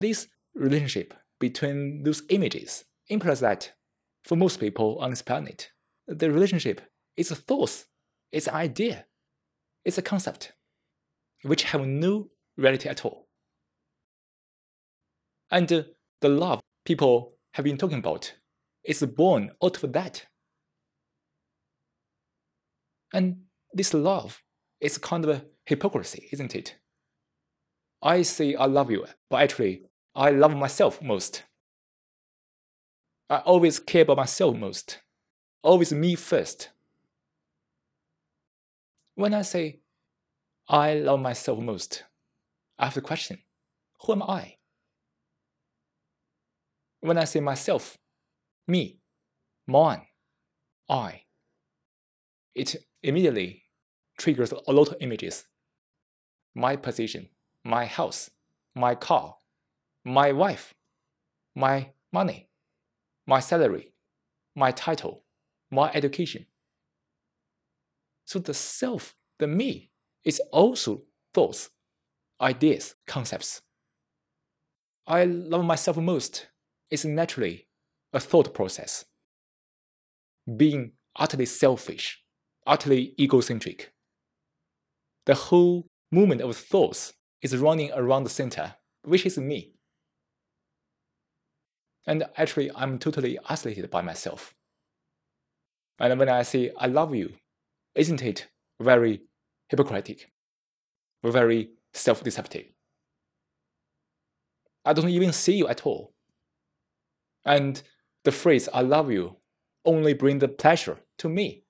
This relationship between those images implies that for most people on this planet, the relationship is a thought, it's an idea, it's a concept, which have no reality at all. And uh, the love people have been talking about is born out of that. And this love is kind of a hypocrisy, isn't it? I say I love you, but actually, I love myself most. I always care about myself most. Always me first. When I say I love myself most, I have to question who am I? When I say myself, me, mine, I, it immediately triggers a lot of images. My position, my house, my car, my wife, my money, my salary, my title, my education. So the self, the me, is also thoughts, ideas, concepts. I love myself most is naturally a thought process. Being utterly selfish, utterly egocentric. The whole movement of thoughts is running around the center, which is me. And actually, I'm totally isolated by myself. And when I say I love you, isn't it very hypocritic, very self deceptive? I don't even see you at all. And the phrase I love you only brings the pleasure to me.